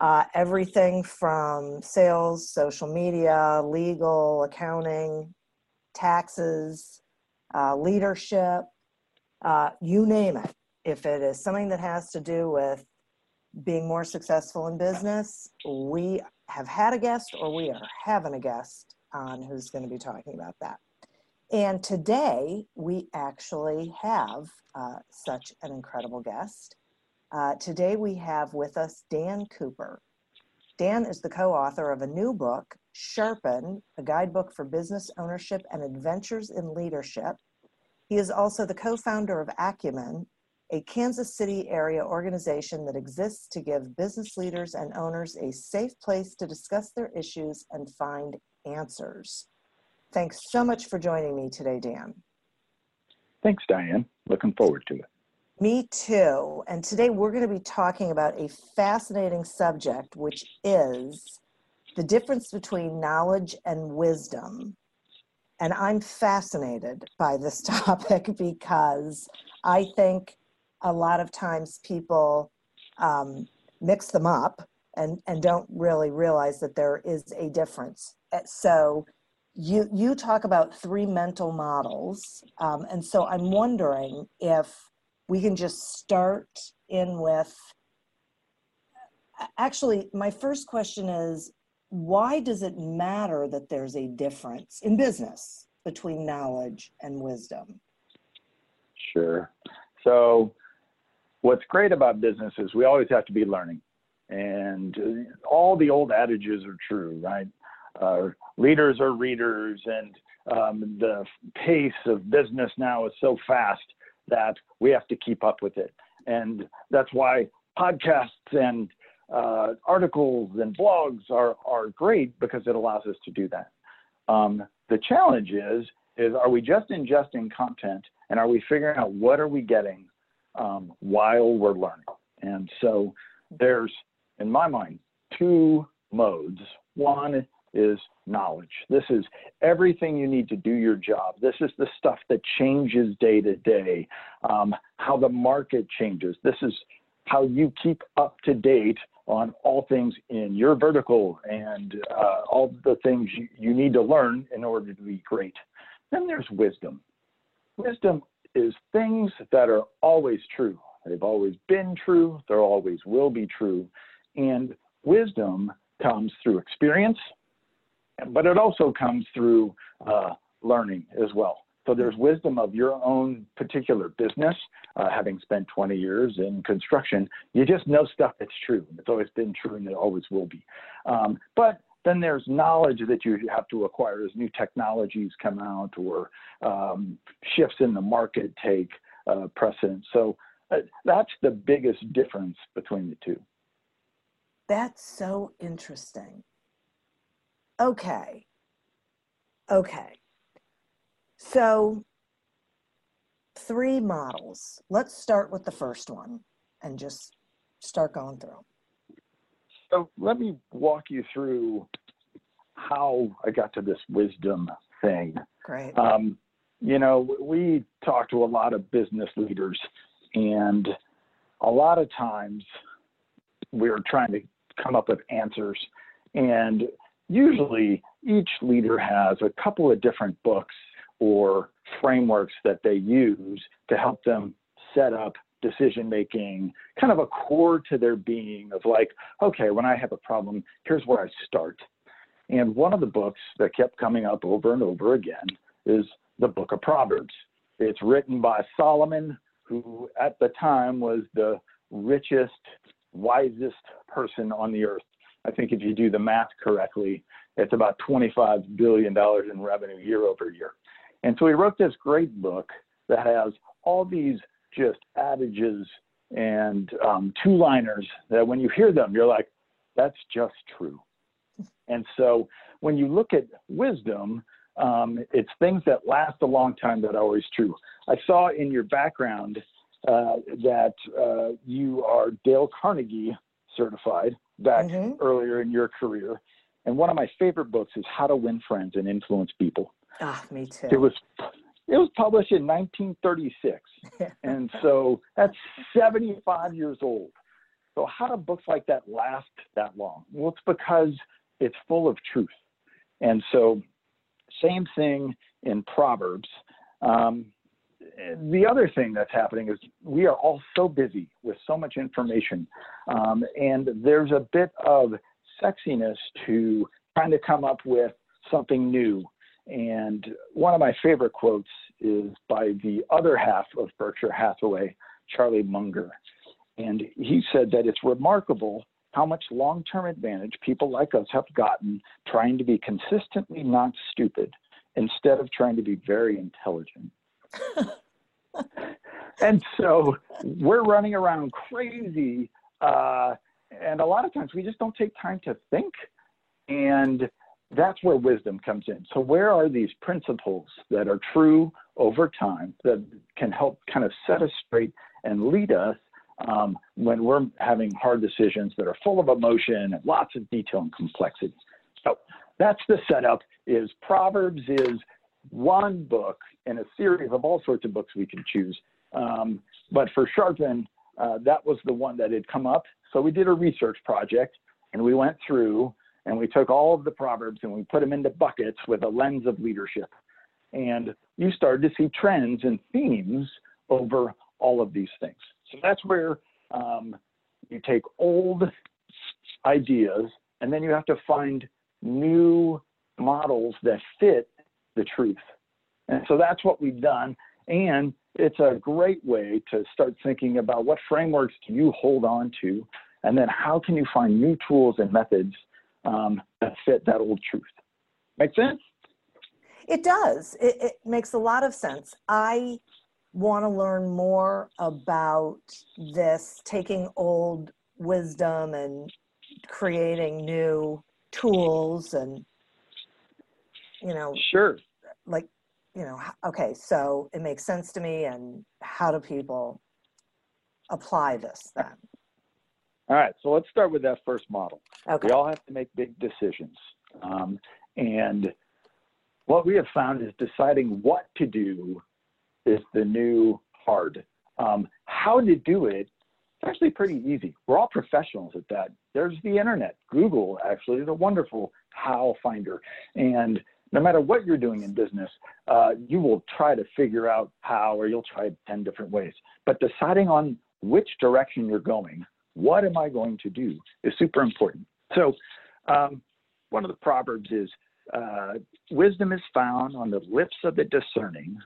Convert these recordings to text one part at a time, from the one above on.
uh, everything from sales, social media, legal, accounting, taxes, uh, leadership, uh, you name it. If it is something that has to do with being more successful in business, we have had a guest or we are having a guest on who's going to be talking about that. And today we actually have uh, such an incredible guest. Uh, today we have with us Dan Cooper. Dan is the co author of a new book, Sharpen, a guidebook for business ownership and adventures in leadership. He is also the co founder of Acumen, a Kansas City area organization that exists to give business leaders and owners a safe place to discuss their issues and find answers. Thanks so much for joining me today, Dan. Thanks, Diane. Looking forward to it. Me too. And today we're going to be talking about a fascinating subject, which is the difference between knowledge and wisdom. And I'm fascinated by this topic because I think a lot of times people um, mix them up and, and don't really realize that there is a difference. Uh, so you you talk about three mental models, um, and so I'm wondering if we can just start in with actually my first question is why does it matter that there's a difference in business between knowledge and wisdom? Sure. So what's great about business is we always have to be learning. And all the old adages are true right? Uh, leaders are readers and um, the pace of business now is so fast that we have to keep up with it. And that's why podcasts and uh, articles and blogs are, are great because it allows us to do that. Um, the challenge is, is are we just ingesting content and are we figuring out what are we getting um, while we're learning? And so there's, in my mind, two modes. One is knowledge. This is everything you need to do your job. This is the stuff that changes day to day, um, how the market changes. This is how you keep up to date on all things in your vertical and uh, all the things you, you need to learn in order to be great. Then there's wisdom. Wisdom is things that are always true. They've always been true, they always will be true. And wisdom comes through experience, but it also comes through uh, learning as well. So there's wisdom of your own particular business. Uh, having spent 20 years in construction, you just know stuff that's true. It's always been true and it always will be. Um, but then there's knowledge that you have to acquire as new technologies come out or um, shifts in the market take uh, precedence. So uh, that's the biggest difference between the two. That's so interesting. Okay. Okay. So, three models. Let's start with the first one and just start going through. So, let me walk you through how I got to this wisdom thing. Great. Um, you know, we talk to a lot of business leaders, and a lot of times we're trying to come up with answers. And usually each leader has a couple of different books or frameworks that they use to help them set up decision making, kind of a core to their being of like, okay, when I have a problem, here's where I start. And one of the books that kept coming up over and over again is the book of Proverbs. It's written by Solomon, who at the time was the richest, wisest person on the earth. I think if you do the math correctly, it's about $25 billion in revenue year over year. And so he wrote this great book that has all these just adages and um, two liners that when you hear them, you're like, that's just true. And so when you look at wisdom, um, it's things that last a long time that are always true. I saw in your background uh, that uh, you are Dale Carnegie certified back mm-hmm. earlier in your career. And one of my favorite books is How to Win Friends and Influence People. Ah, me too. It was it was published in 1936, and so that's 75 years old. So how do books like that last that long? Well, it's because it's full of truth. And so, same thing in Proverbs. Um, the other thing that's happening is we are all so busy with so much information, um, and there's a bit of sexiness to trying to come up with something new and one of my favorite quotes is by the other half of Berkshire Hathaway, Charlie Munger. And he said that it's remarkable how much long term advantage people like us have gotten trying to be consistently not stupid instead of trying to be very intelligent. and so we're running around crazy. Uh, and a lot of times we just don't take time to think. And that's where wisdom comes in. So, where are these principles that are true over time that can help kind of set us straight and lead us um, when we're having hard decisions that are full of emotion and lots of detail and complexity? So, that's the setup. Is Proverbs is one book in a series of all sorts of books we can choose. Um, but for Sharpen, uh, that was the one that had come up. So we did a research project and we went through and we took all of the proverbs and we put them into buckets with a lens of leadership. And you started to see trends and themes over all of these things. So that's where um, you take old ideas and then you have to find new models that fit the truth. And so that's what we've done. And it's a great way to start thinking about what frameworks do you hold on to, and then how can you find new tools and methods um, that fit that old truth. Make sense? It does. It, it makes a lot of sense. I want to learn more about this, taking old wisdom and creating new tools and, you know, sure. Like, you know, okay, so it makes sense to me. And how do people apply this then? All right, so let's start with that first model. Okay. We all have to make big decisions. Um, and what we have found is deciding what to do is the new hard. Um, how to do it, it's actually pretty easy. We're all professionals at that. There's the internet. Google actually is a wonderful how finder. And no matter what you're doing in business, uh, you will try to figure out how, or you'll try 10 different ways. But deciding on which direction you're going what am I going to do is super important. So, um, one of the proverbs is uh, wisdom is found on the lips of the discerning,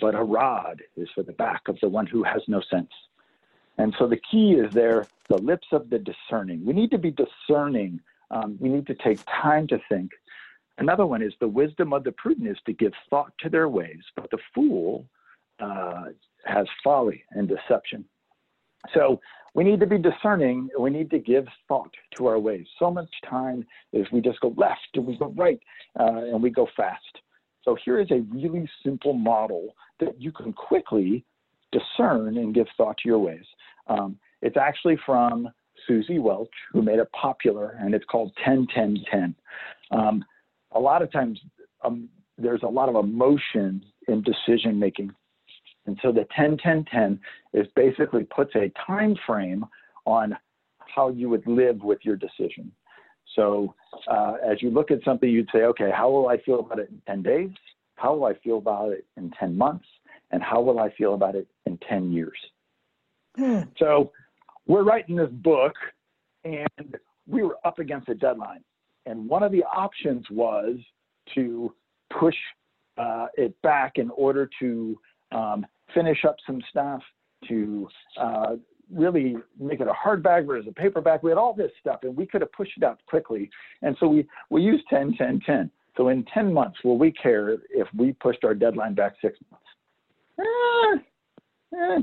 but a rod is for the back of the one who has no sense. And so the key is there, the lips of the discerning. We need to be discerning. Um, we need to take time to think. Another one is the wisdom of the prudent is to give thought to their ways, but the fool uh, has folly and deception. So we need to be discerning. We need to give thought to our ways. So much time is we just go left and we go right uh, and we go fast. So here is a really simple model that you can quickly discern and give thought to your ways. Um, it's actually from Suzy Welch, who made it popular, and it's called 10 10 10. Um, a lot of times, um, there's a lot of emotion in decision making. And so the 10 10 10 is basically puts a time frame on how you would live with your decision. So uh, as you look at something, you'd say, okay, how will I feel about it in 10 days? How will I feel about it in 10 months? And how will I feel about it in 10 years? Hmm. So we're writing this book and we were up against a deadline. And one of the options was to push uh, it back in order to um, finish up some stuff, to uh, really make it a hardback versus a paperback. We had all this stuff, and we could have pushed it out quickly. And so we, we used 10, 10, 10. So in 10 months, will we care if we pushed our deadline back six months? Eh,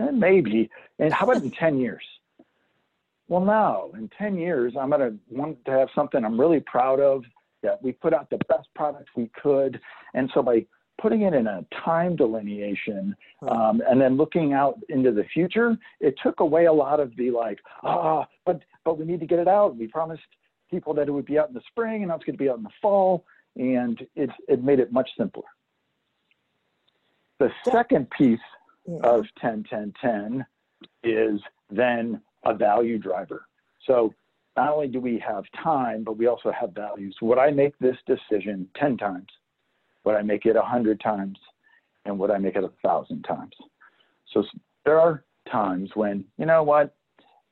eh, maybe. And how about in 10 years? Well, no, in 10 years, I'm going to want to have something I'm really proud of, that we put out the best product we could. And so by putting it in a time delineation um, and then looking out into the future, it took away a lot of the like, ah, but but we need to get it out. We promised people that it would be out in the spring, and now it's going to be out in the fall, and it it made it much simpler. The second piece of 10 10 10 is then a value driver. So not only do we have time, but we also have values. Would I make this decision 10 times? Would I make it 100 times? And would I make it a thousand times? So there are times when, you know what,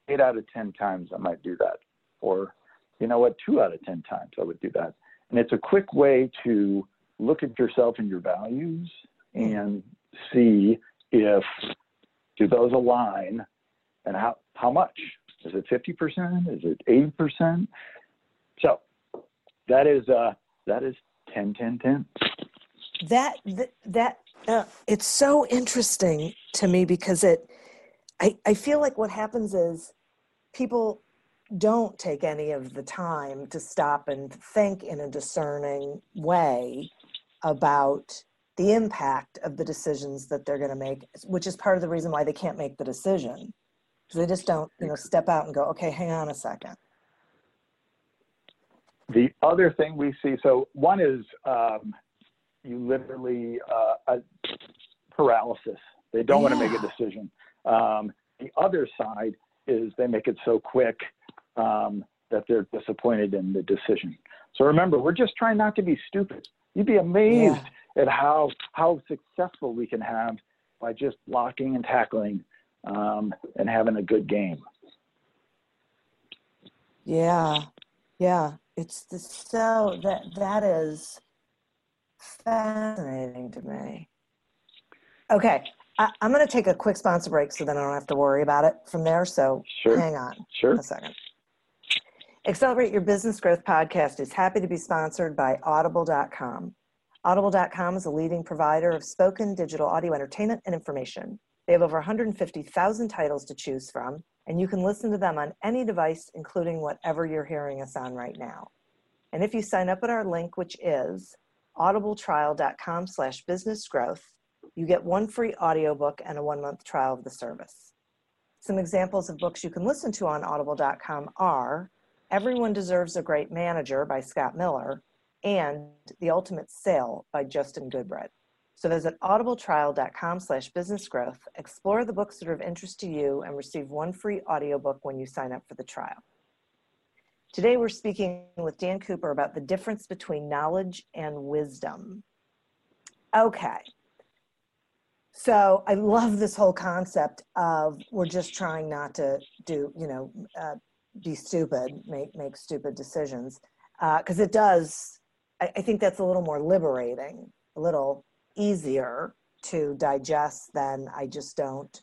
eight out of 10 times I might do that. Or, you know what, two out of 10 times I would do that. And it's a quick way to look at yourself and your values and see if do those align and how, how much? Is it 50%? Is it 80%? So that is, uh, that is 10, 10, 10 that that uh, it's so interesting to me because it I, I feel like what happens is people don't take any of the time to stop and think in a discerning way about the impact of the decisions that they're going to make which is part of the reason why they can't make the decision they just don't you know step out and go okay hang on a second the other thing we see so one is um, you literally uh, paralysis. They don't yeah. want to make a decision. Um, the other side is they make it so quick um, that they're disappointed in the decision. So remember, we're just trying not to be stupid. You'd be amazed yeah. at how how successful we can have by just blocking and tackling um, and having a good game. Yeah, yeah. It's the, so that that is fascinating to me. Okay, I, am going to take a quick sponsor break so then I don't have to worry about it from there. So sure. hang on sure. a second. Accelerate Your Business Growth podcast is happy to be sponsored by Audible.com. Audible.com is a leading provider of spoken digital audio entertainment and information. They have over 150,000 titles to choose from, and you can listen to them on any device, including whatever you're hearing us on right now. And if you sign up at our link, which is audibletrial.com slash business growth, you get one free audiobook and a one month trial of the service. Some examples of books you can listen to on audible.com are Everyone Deserves a Great Manager by Scott Miller and The Ultimate Sale by Justin Goodbread. So visit audibletrial.com slash business growth, explore the books that are of interest to you, and receive one free audiobook when you sign up for the trial. Today, we're speaking with Dan Cooper about the difference between knowledge and wisdom. Okay. So I love this whole concept of we're just trying not to do, you know, uh, be stupid, make make stupid decisions, because uh, it does. I, I think that's a little more liberating, a little easier to digest than I just don't.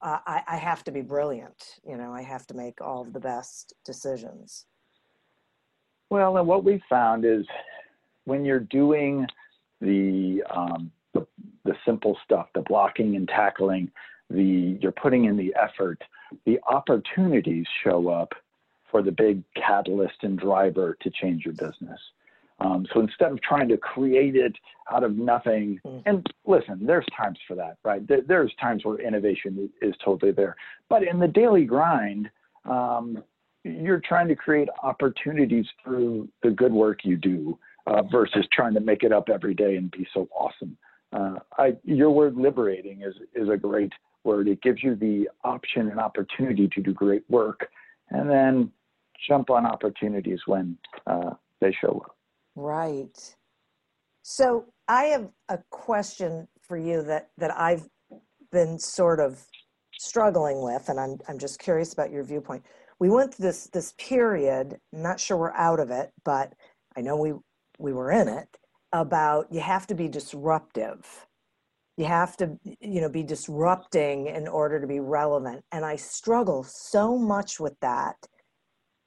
Uh, I, I have to be brilliant, you know. I have to make all of the best decisions. Well, and what we found is when you're doing the um, the, the simple stuff, the blocking and tackling, the you're putting in the effort, the opportunities show up for the big catalyst and driver to change your business. Um, so instead of trying to create it out of nothing, mm-hmm. and listen, there's times for that, right? There's times where innovation is totally there. But in the daily grind, um, you're trying to create opportunities through the good work you do uh, versus trying to make it up every day and be so awesome. Uh, I, your word liberating is, is a great word. It gives you the option and opportunity to do great work and then jump on opportunities when uh, they show up. Right. So I have a question for you that, that I've been sort of struggling with, and I'm, I'm just curious about your viewpoint. We went through this, this period, not sure we're out of it, but I know we, we were in it, about you have to be disruptive you have to you know be disrupting in order to be relevant and i struggle so much with that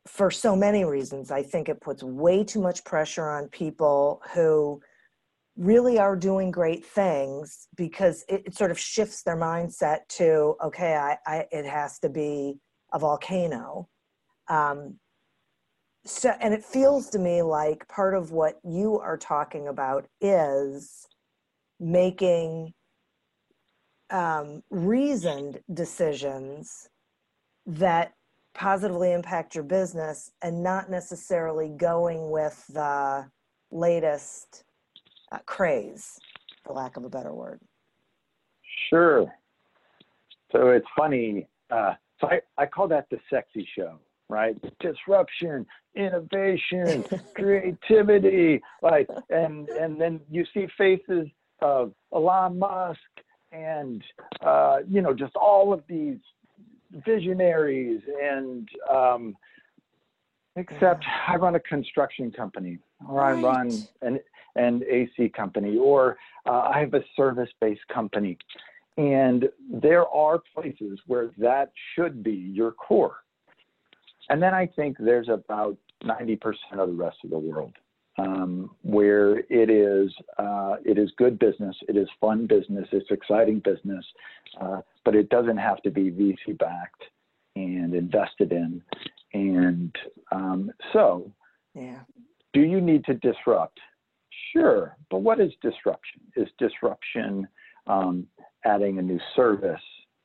for so many reasons i think it puts way too much pressure on people who really are doing great things because it, it sort of shifts their mindset to okay I, I it has to be a volcano. Um, so and it feels to me like part of what you are talking about is making um, reasoned decisions that positively impact your business and not necessarily going with the latest uh, craze for lack of a better word sure so it's funny uh, so I, I call that the sexy show right? Disruption, innovation, creativity, like, and and then you see faces of Elon Musk and uh, you know just all of these visionaries and um, except I run a construction company or right. I run an an AC company or uh, I have a service-based company. And there are places where that should be your core and then I think there's about 90% of the rest of the world um, where it is uh, it is good business, it is fun business, it's exciting business, uh, but it doesn't have to be VC backed and invested in. And um, so, yeah. do you need to disrupt? Sure, but what is disruption? Is disruption um, adding a new service,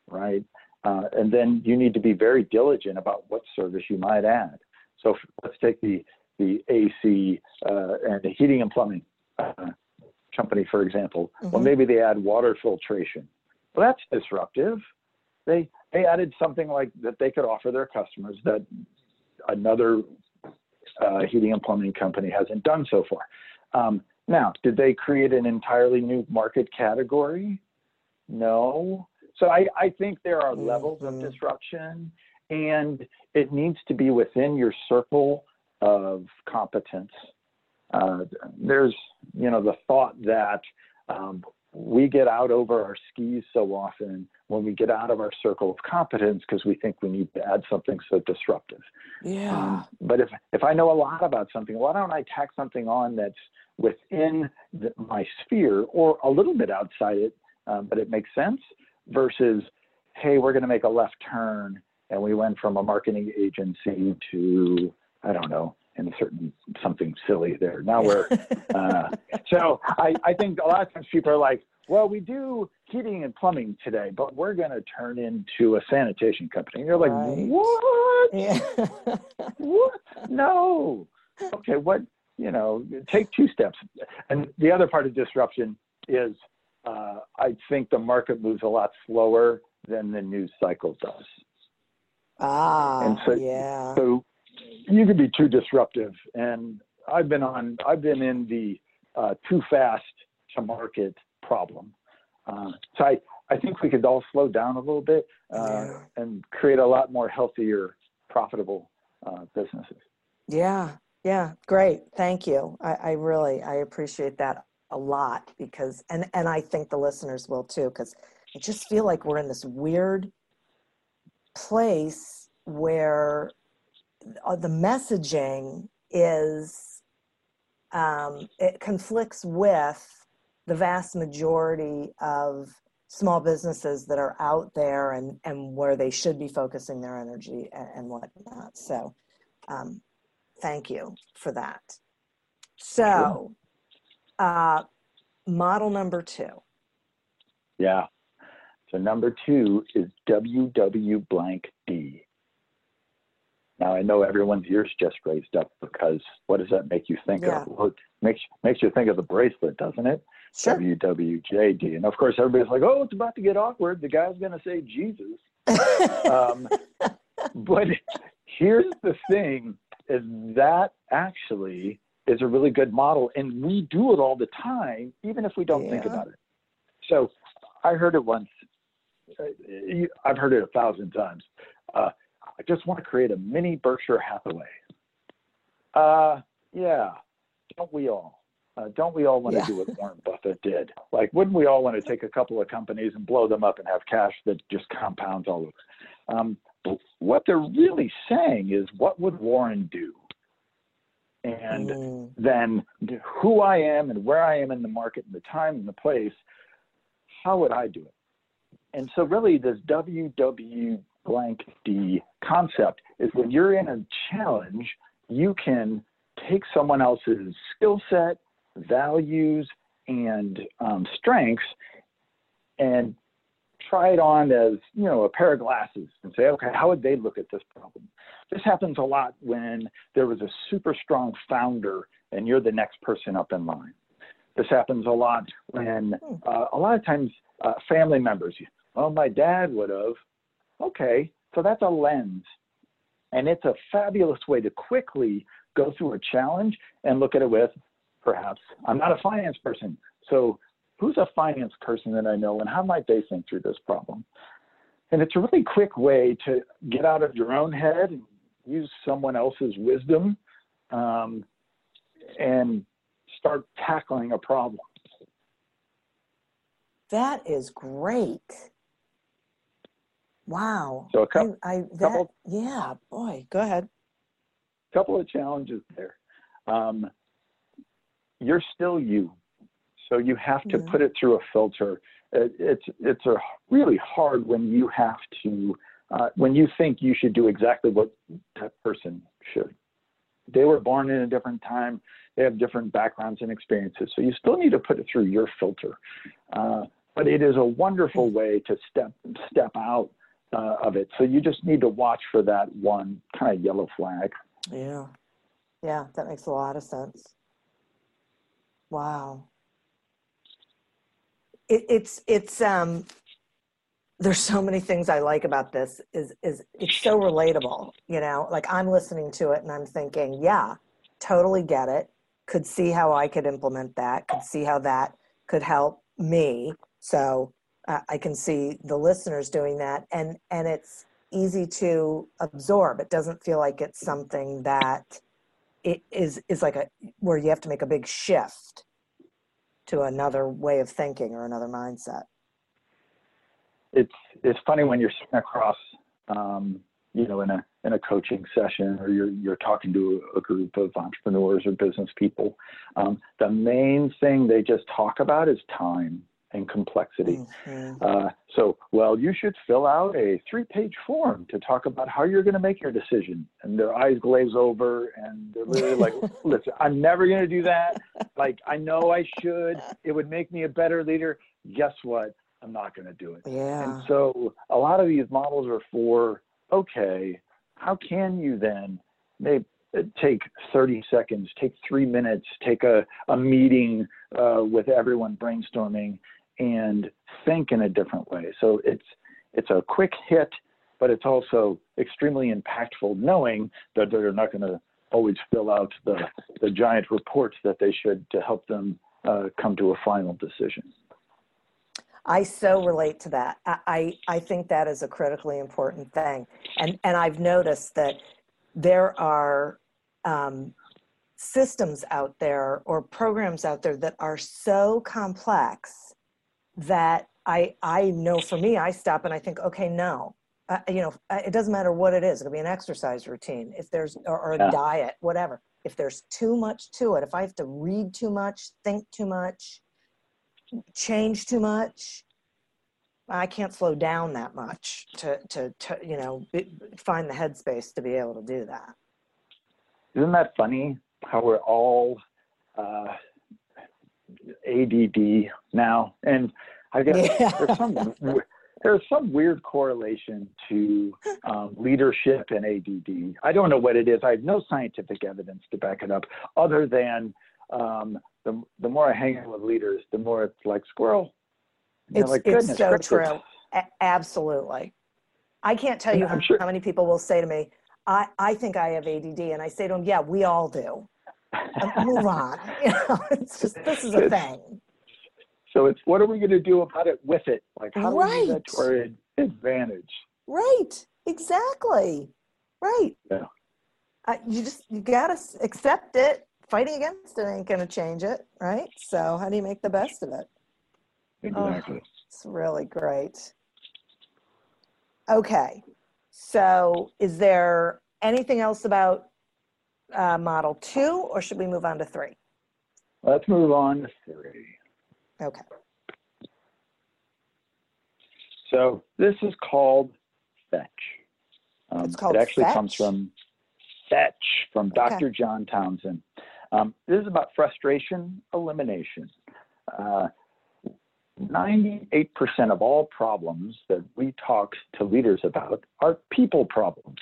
right? Uh, and then you need to be very diligent about what service you might add. So let's take the the AC uh, and the heating and plumbing uh, company, for example. Mm-hmm. Well, maybe they add water filtration. Well, that's disruptive. They they added something like that they could offer their customers that another uh, heating and plumbing company hasn't done so far. Um, now, did they create an entirely new market category? No. So I, I think there are levels mm-hmm. of disruption, and it needs to be within your circle of competence. Uh, there's, you know, the thought that um, we get out over our skis so often when we get out of our circle of competence because we think we need to add something so disruptive. Yeah. Um, but if if I know a lot about something, why don't I tack something on that's within the, my sphere or a little bit outside it, um, but it makes sense versus, hey, we're going to make a left turn, and we went from a marketing agency to I don't know, in a certain something silly there. Now we're uh, so I, I think a lot of times people are like, well, we do heating and plumbing today, but we're going to turn into a sanitation company. And you're like, right. what? Yeah. what? No. Okay, what? You know, take two steps. And the other part of disruption is uh, I think the market moves a lot slower than the news cycle does. Ah, and so, yeah. So you can be too disruptive, and I've been on. I've been in the uh, too fast to market problem. Uh, so I, I think we could all slow down a little bit uh, Yeah. and create a lot more healthier, profitable uh, businesses. Yeah, yeah, great. Thank you. I, I really I appreciate that a lot because and and I think the listeners will too because I just feel like we're in this weird place where the messaging is um, it conflicts with the vast majority of small businesses that are out there and and where they should be focusing their energy and, and whatnot. So. Um, thank you for that. So, uh, model number two. Yeah. So number two is WW blank D. Now I know everyone's ears just raised up because what does that make you think Yeah. of? Well, it makes makes you think of the bracelet, doesn't it? Sure. WWJD. And of course everybody's like, oh, it's about to get awkward. The guy's gonna say Jesus. um, but here's the thing is that actually is a really good model and we do it all the time even if we don't think about it so i heard it once uh, i've heard it a thousand times uh, i just want to create a mini berkshire hathaway. Uh, yeah. Don't we all? Uh, don't we all want to do what warren buffett did? Like wouldn't we all want to take a couple of companies and blow them up and have cash that just compounds all over um, but what they're really saying is, what would Warren do? And Mm, then who I am and where I am in the market and the time and the place, how would I do it? And so, really, this WW blank D concept is when you're in a challenge, you can take someone else's skill set, values, and um, strengths and try it on as you know a pair of glasses and say okay how would they look at this problem? This happens a lot when there was a super strong founder and you're the next person up in line. This happens a lot when uh, a lot of times uh, family members well my dad would have okay so that's a lens and it's a fabulous way to quickly go through a challenge and look at it with perhaps i'm not a finance person so who's a finance person that I know and how might they think through this problem? And it's a really quick way to get out of your own head and use someone else's wisdom um, and start tackling a problem. that is great. Wow. So a cou- I, I that couple- yeah, boy, go ahead. couple of challenges there. Um, you're still you, so you have to Yeah. put it through a filter. It, it's it's a really hard when you have to uh, when you think you should do exactly what that person should. They were born in a different time. They have different backgrounds and experiences, so you still need to put it through your filter. Uh, but it is a wonderful way to step step out uh, of it. So you just need to watch for that one kind of yellow flag. Yeah. Yeah, that makes a lot of sense. Wow. It, it's it's um there's so many things I like about this is is it's so relatable, you know, like I'm listening to it and I'm thinking, yeah, totally get it. Could see how I could implement that, could see how that could help me. So uh, I can see the listeners doing that and and it's easy to absorb. It doesn't feel like it's something that it is is like a where you have to make a big shift to another way of thinking or another mindset. it's it's funny when you're sitting across um, you know in a in a coaching session or you're you're talking to a group of entrepreneurs or business people um, the main thing they just talk about is time and complexity. Mhm. uh, so well you should fill out a three page form to talk about how you're going to make your decision. And their eyes glaze over and they're literally like listen i'm never going to do that. Like i know i should. It would make me a better leader. Guess what? I'm not going to do it. Yeah. and so a lot of these models are for okay, how can you then maybe take 30 seconds, take three minutes, take a, a meeting uh, with everyone brainstorming and think in a different way. So it's it's a quick hit, but it's also extremely impactful knowing that they're not going to always fill out the, the giant reports that they should to help them uh, come to a final decision. I so relate to that. I, I, think that is a critically important thing. And, and I've noticed that there are um, systems out there or programs out there that are so complex that I, I know for me, I stop and I think, okay, no, uh, you know, uh, it doesn't matter what it is. It could be an exercise routine, if there's, or, or a Yeah. diet, whatever. If there's too much to it, if I have to read too much, think too much, change too much, I can't slow down that much to, to, to you know, find the headspace to be able to do that. Isn't that funny how we're all uh, ADD now? And I guess Yeah. there's some there's some weird correlation to um, leadership and ADD. I don't know what it is. I have no scientific evidence to back it up, other than um, the the more I hang out with leaders, the more it's like squirrel. It's, like, it's so gracious." true. A- absolutely. I can't tell you how, sure- how many people will say to me, I, I think I have ADD. And I say to them, yeah, we all do. Move on. You know, it's just, this is a It's- thing. So it's what are we going to do about it with it? Like how do we use that to our advantage? Right. Exactly. Right. Yeah. Uh, you just, you got to accept it. Fighting against it ain't going to change it. Right. So how do you make the best of it? Exactly. It's really great. Okay. So is there anything else about uh, model two or should we move on to three? Let's move on to three. Okay. So this is called Fetch. Um, It's called it actually comes from Fetch from Okay. Dr. John Townsend. Um, this is about frustration elimination. Uh, 98% of all problems that we talk to leaders about are people problems.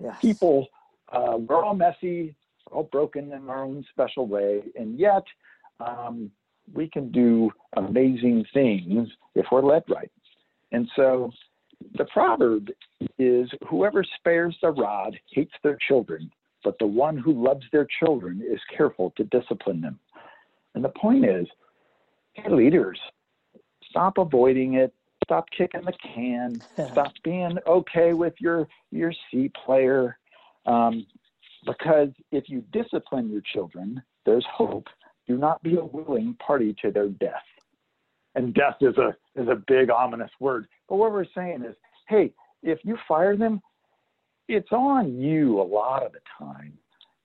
Yes. People, uh, we're all messy, all broken in our own special way, and yet um, we can do amazing things if we're led right. And so the proverb is whoever spares the rod hates their children, but the one who loves their children is careful to discipline them. And the point is, hey, leaders, stop avoiding it. Stop kicking the can. Stop being okay with your your C player. Um, because if you discipline your children, there's hope. Do not be a willing party to their death. And death is a is a big ominous word. But what we're saying is, hey, if you fire them, it's on you a lot of the time.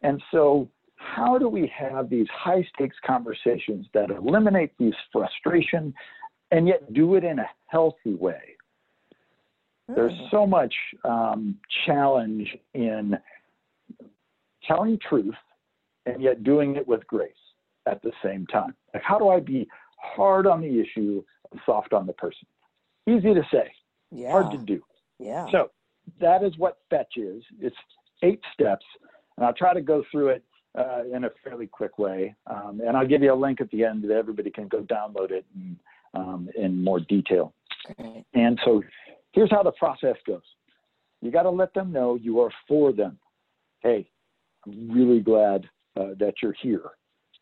And so how do we have these high stakes conversations that eliminate these frustration and yet do it in a healthy way? There's so much um, challenge in telling truth and yet doing it with grace at the same time. Like, how do I be hard on the issue and soft on the person? Easy to say, yeah. hard to do. Yeah. So that is what fetch is. It's eight steps, and I'll try to go through it uh, in a fairly quick way. Um, and I'll give you a link at the end that everybody can go download it in, um, in more detail. Great. And so here's how the process goes. You got to let them know you are for them. Hey, I'm really glad uh, that you're here.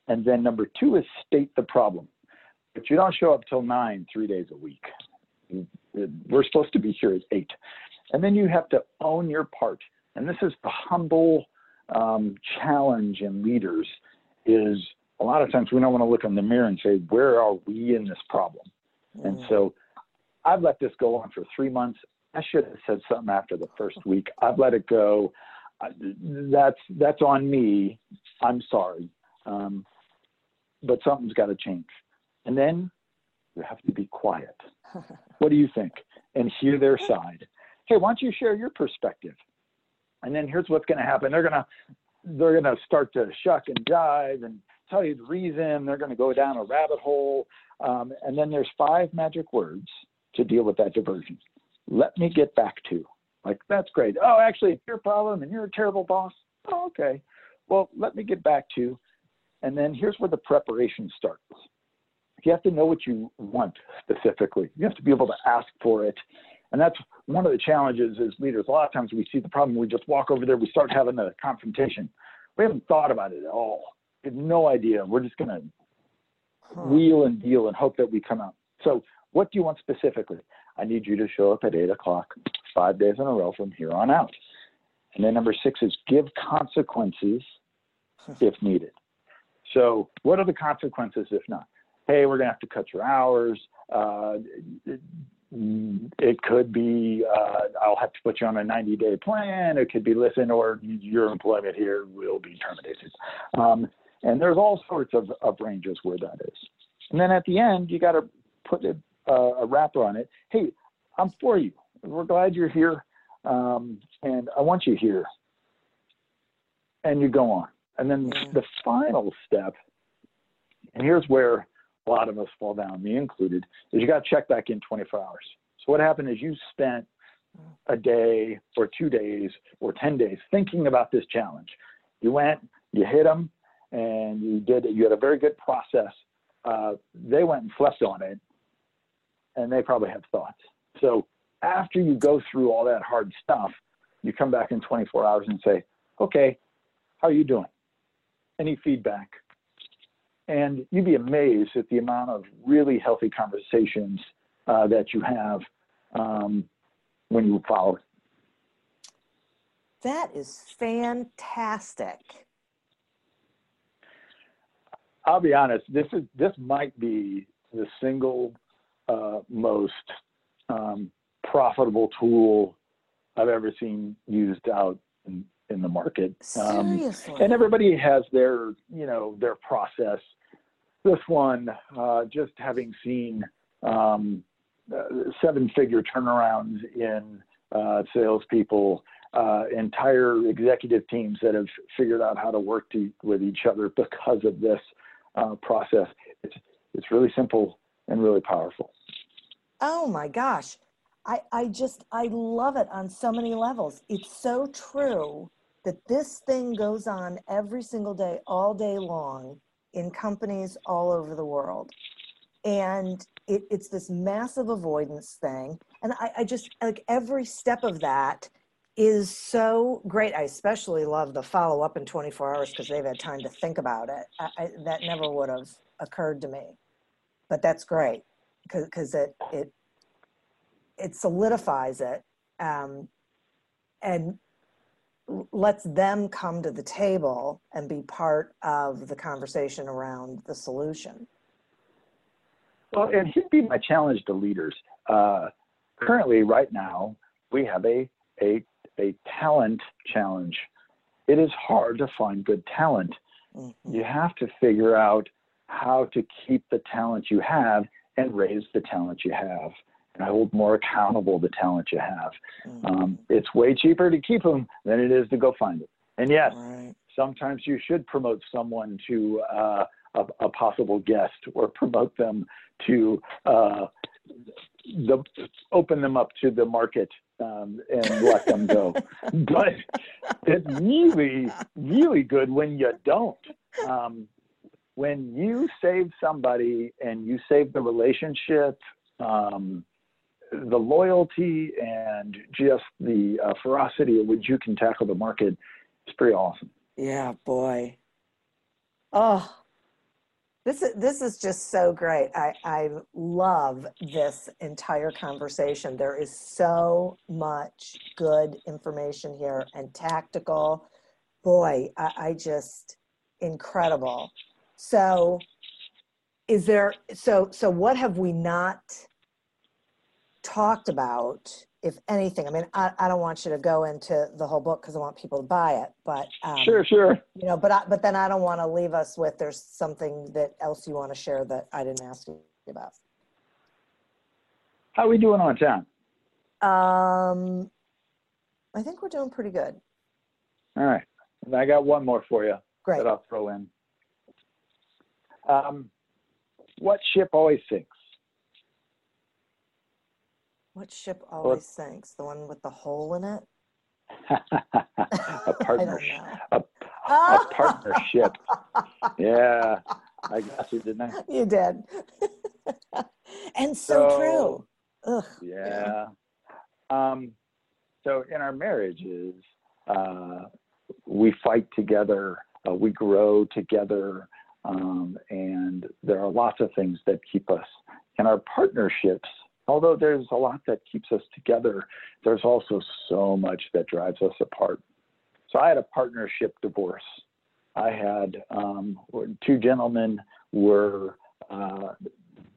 And then number two is state the problem. But you don't show up till nine, three days a week. We're supposed to be here at eight. And then you have to own your part. And this is the humble um, challenge in leaders is a lot of times we don't want to look in the mirror and say, where are we in this problem? And Mm. so I've let this go on for three months. I should have said something after the first week. I've let it go. That's that's on me. I'm sorry, um, but something's got to change. And then you have to be quiet. What do you think? And hear their side. Hey, why don't you share your perspective? And then here's what's going to happen. They're gonna they're gonna start to shuck and jive and tell you the reason. They're going to go down a rabbit hole. Um, and then there's five magic words to deal with that diversion. Let me get back to. Like, that's great. Oh, actually, it's your problem and you're a terrible boss. Oh, okay. Well, let me get back to. And then here's where the preparation starts. You have to know what you want specifically. You have to be able to ask for it. And that's one of the challenges as leaders. A lot of times we see the problem, we just walk over there, we start having a confrontation. We haven't thought about it at all. We have no idea. We're just going to Huh. wheel and deal and hope that we come out. So What do you want specifically? I need you to show up at eight o'clock five days in a row from here on out. And then number six is give consequences if needed. So, what are the consequences if not? Hey, we're going to have to cut your hours. Uh, it, it could be uh, I'll have to put you on a 90 day plan. It could be listen, or your employment here will be terminated. Um, and there's all sorts of, of ranges where that is. And then at the end, you got to put a, a wrapper on it. Hey, I'm for you. We're glad you're here. Um, and I want you here. And you go on. And then the final step, and here's where a lot of us fall down, me included, is you got to check back in 24 hours. So what happened is you spent a day or two days or 10 days thinking about this challenge. You went, you hit them, and you did it. you had a very good process. Uh, they went and slept on it, and they probably have thoughts. So after you go through all that hard stuff, you come back in 24 hours and say, okay, how are you doing? Any feedback? And you'd be amazed at the amount of really healthy conversations uh, that you have um, when you follow it. That is fantastic. I'll be honest. This is this might be the single uh, most um, profitable tool I've ever seen used out in, in the market. Um, and everybody has their you know their process this one, uh, just having seen um, uh, seven-figure turnarounds in uh, salespeople, uh, entire executive teams that have figured out how to work to, with each other because of this uh, process. It's it's really simple and really powerful. Oh my gosh. I, I just I love it on so many levels. It's so true that this thing goes on every single day, all day long in companies all over the world. And it, it's this massive avoidance thing. And I, I just like every step of that is so great. I especially love the follow up in 24 hours because they've had time to think about it. I, I, that never would have occurred to me, but that's great because it it it solidifies it um, and lets them come to the table and be part of the conversation around the solution. Well, and here'd be my challenge to leaders. Uh, currently, right now, we have a, a, a talent challenge. It is hard to find good talent. Mm-hmm. You have to figure out how to keep the talent you have and raise the talent you have and hold more accountable the talent you have. Mm-hmm. Um, it's way cheaper to keep them than it is to go find it. And yes, right. sometimes you should promote someone to uh, a, a, possible guest or promote them to uh, the, open them up to the market um, and let them go. but it's really, really good when you don't. Um, when you save somebody and you save the relationship, um, the loyalty and just the uh, ferocity at which you can tackle the market is pretty awesome. Yeah, boy. Oh, this is this is just so great. I, I love this entire conversation. There is so much good information here and tactical. Boy, I, I just incredible. So is there so so what have we not talked about, if anything? I mean, I, I don't want you to go into the whole book because I want people to buy it, but um, sure, sure. You know, but I, but then I don't want to leave us with there's something that else you want to share that I didn't ask you about. How are we doing on time? Um, I think we're doing pretty good. All right, I got one more for you Great. that I'll throw in. Um, what ship always sinks? What ship always sinks? The one with the hole in it? a partnership. a, a partnership. yeah, I got you, didn't I? You did. and so, so, true. Ugh. Yeah. Um, so in our marriages, uh, we fight together, uh, we grow together, um, and there are lots of things that keep us And our partnerships, although there's a lot that keeps us together, there's also so much that drives us apart. So I had a partnership divorce. I had um, two gentlemen were uh,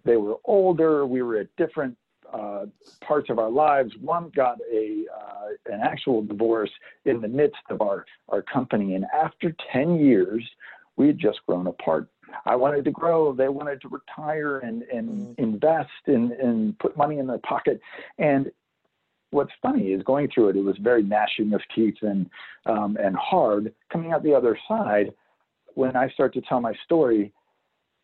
they were older. We were at different uh, parts of our lives. One got a uh, an actual divorce in the midst of our our company, and after ten years, we had just grown apart. I wanted to grow. They wanted to retire and and mm. invest and and put money in their pocket. And what's funny is going through it. It was very gnashing of teeth and um, and hard. Coming out the other side, when I start to tell my story,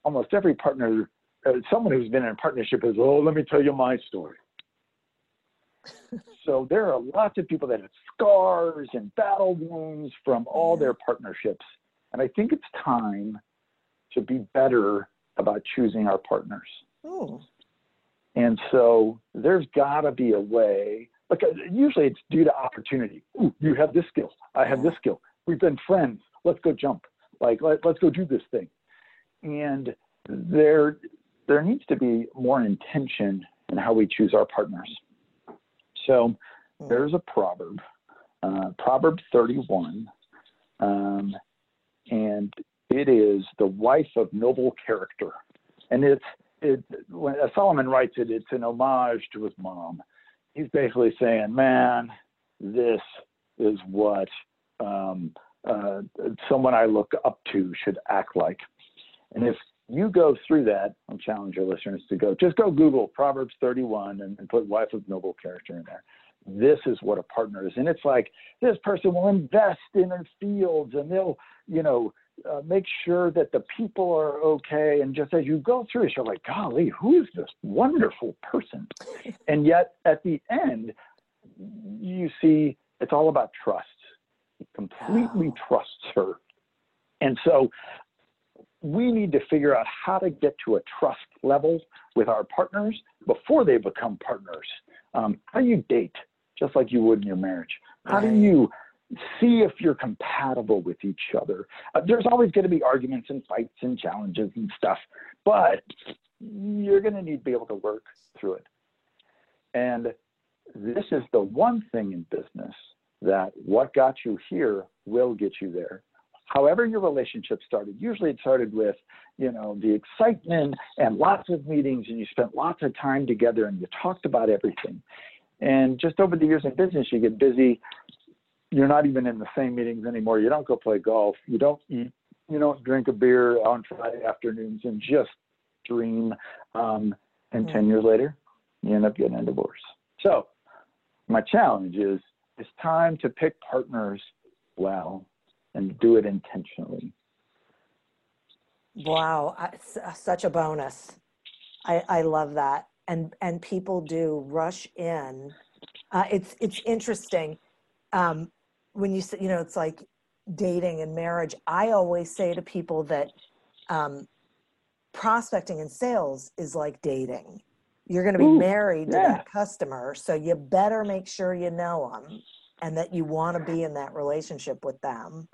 almost every partner uh, someone who's been in a partnership is, oh, let me tell you my story. so there are lots of people that have scars and battle wounds from all their partnerships. And I think it's time to be better about choosing our partners. Oh. And so there's got to be a way. Like uh, usually it's due to opportunity. Ooh, you have this skill. I have this skill. We've been friends. Let's go jump. Like let, let's go do this thing. And there there needs to be more intention in how we choose our partners. So hmm. there's a proverb, uh, Proverb 31, um, and it is the wife of noble character. And it's, it, when Solomon writes it, it's an homage to his mom. He's basically saying, man, this is what um, uh, someone I look up to should act like. And if you go through that, I'll challenge your listeners to go, just go Google Proverbs 31 and, and, put wife of noble character in there. This is what a partner is. And it's like this person will invest in their fields and they'll, you know, uh, make sure that the people are okay. And just as you go through it, you're like, golly, who is this wonderful person? and yet at the end, you see it's all about trust. He completely trusts her. And so we need to figure out how to get to a trust level with our partners before they become partners. Um, how do you date just like you would in your marriage? How do you see if you're compatible with each other? Uh, there's always going to be arguments and fights and challenges and stuff, but you're going to need to be able to work through it. And this is the one thing in business that what got you here will get you there however your relationship started. Usually it started with, you know, the excitement and lots of meetings and you spent lots of time together and you talked about everything. And just over the years in business, you get busy. You're not even in the same meetings anymore. You don't go play golf. You don't eat. You don't drink a beer on Friday afternoons and just dream. Um, and mm-hmm. 10 years later, you end up getting a divorce. So my challenge is it's time to pick partners well and do it intentionally. Wow, such a bonus. I, I love that. And and people do rush in. Uh, it's it's interesting um, when you say you know it's like dating and marriage. I always say to people that um, prospecting and sales is like dating. You're going to be Ooh, married to that customer, so you better make sure you know them and that you want to be in that relationship with them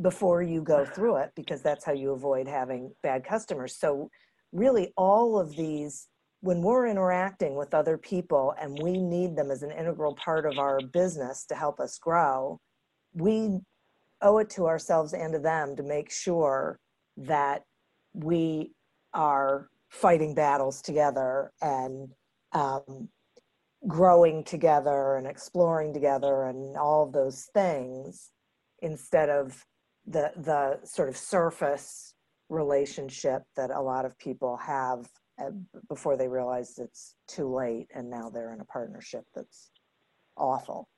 before you go through it because that's how you avoid having bad customers. So, really, all of these, when we're interacting with other people and we need them as an integral part of our business to help us grow, we owe it to ourselves and to them to make sure that we are fighting battles together and um, growing together and exploring together and all of those things instead of the the sort of surface relationship that a lot of people have before they realize it's too late and now they're in a partnership that's awful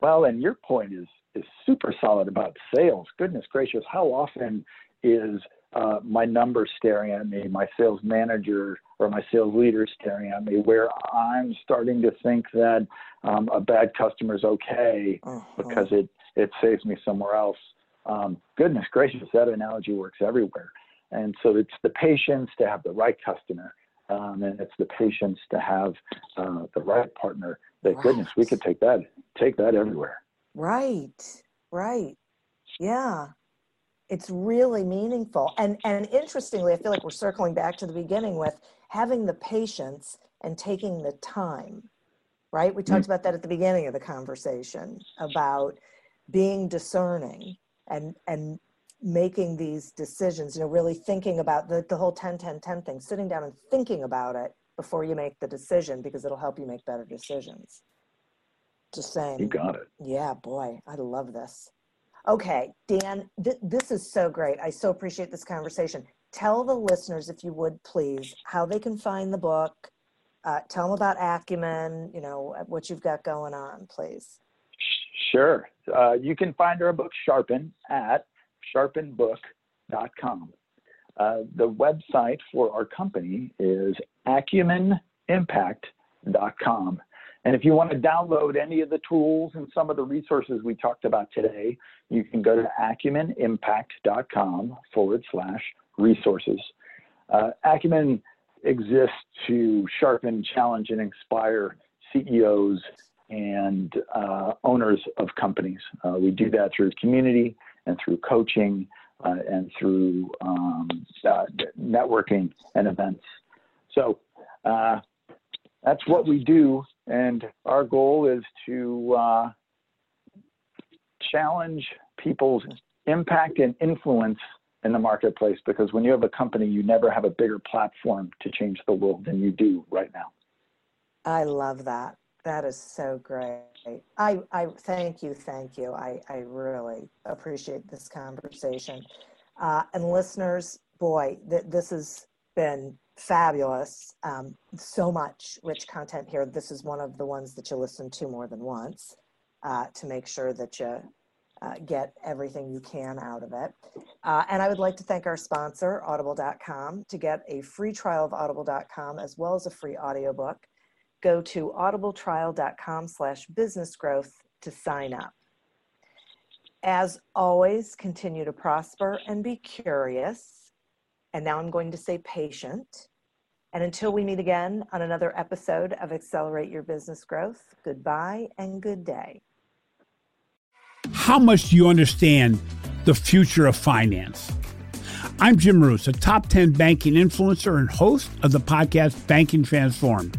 well and your point is is super solid about sales goodness gracious how often is uh, my number staring at me my sales manager or my sales leader staring at me where i'm starting to think that um, a bad customer is okay uh-huh. because it it saves me somewhere else um, goodness gracious, that analogy works everywhere. And so it's the patience to have the right customer, um, and it's the patience to have uh, the right partner. That right. goodness, we could take that take that everywhere. Right, right, yeah. It's really meaningful, and and interestingly, I feel like we're circling back to the beginning with having the patience and taking the time, right? We talked mm-hmm. about that at the beginning of the conversation about being discerning and and making these decisions, you know, really thinking about the, the whole 10 10 10 thing, sitting down and thinking about it before you make the decision because it'll help you make better decisions. Just saying. You got it. Yeah, boy, I love this. Okay, Dan, th- this is so great. I so appreciate this conversation. Tell the listeners, if you would please, how they can find the book. Uh, tell them about Acumen, you know, what you've got going on, please. Sure. Uh, you can find our book, Sharpen, at sharpenbook.com. Uh, the website for our company is acumenimpact.com. And if you want to download any of the tools and some of the resources we talked about today, you can go to acumenimpact.com forward slash resources. Uh, Acumen exists to sharpen, challenge, and inspire CEOs and uh, owners of companies. Uh, we do that through community and through coaching uh, and through um, uh, networking and events. So uh, that's what we do, and our goal is to uh, challenge people's impact and influence in the marketplace because when you have a company, you never have a bigger platform to change the world than you do right now. I love that. That is so great. I, I thank you, thank you. I, I really appreciate this conversation. Uh, and listeners, boy, th- this has been fabulous. Um, so much rich content here. This is one of the ones that you listen to more than once uh, to make sure that you uh, get everything you can out of it. Uh, and I would like to thank our sponsor, Audible.com. To get a free trial of Audible.com as well as a free audiobook, go to audibletrial.com slash businessgrowth to sign up. As always, continue to prosper and be curious. And now I'm going to say patient. And until we meet again on another episode of Accelerate Your Business Growth, goodbye and good day. How much do you understand the future of finance? I'm Jim Marous, a top 10 banking influencer and host of the podcast Banking Transformed,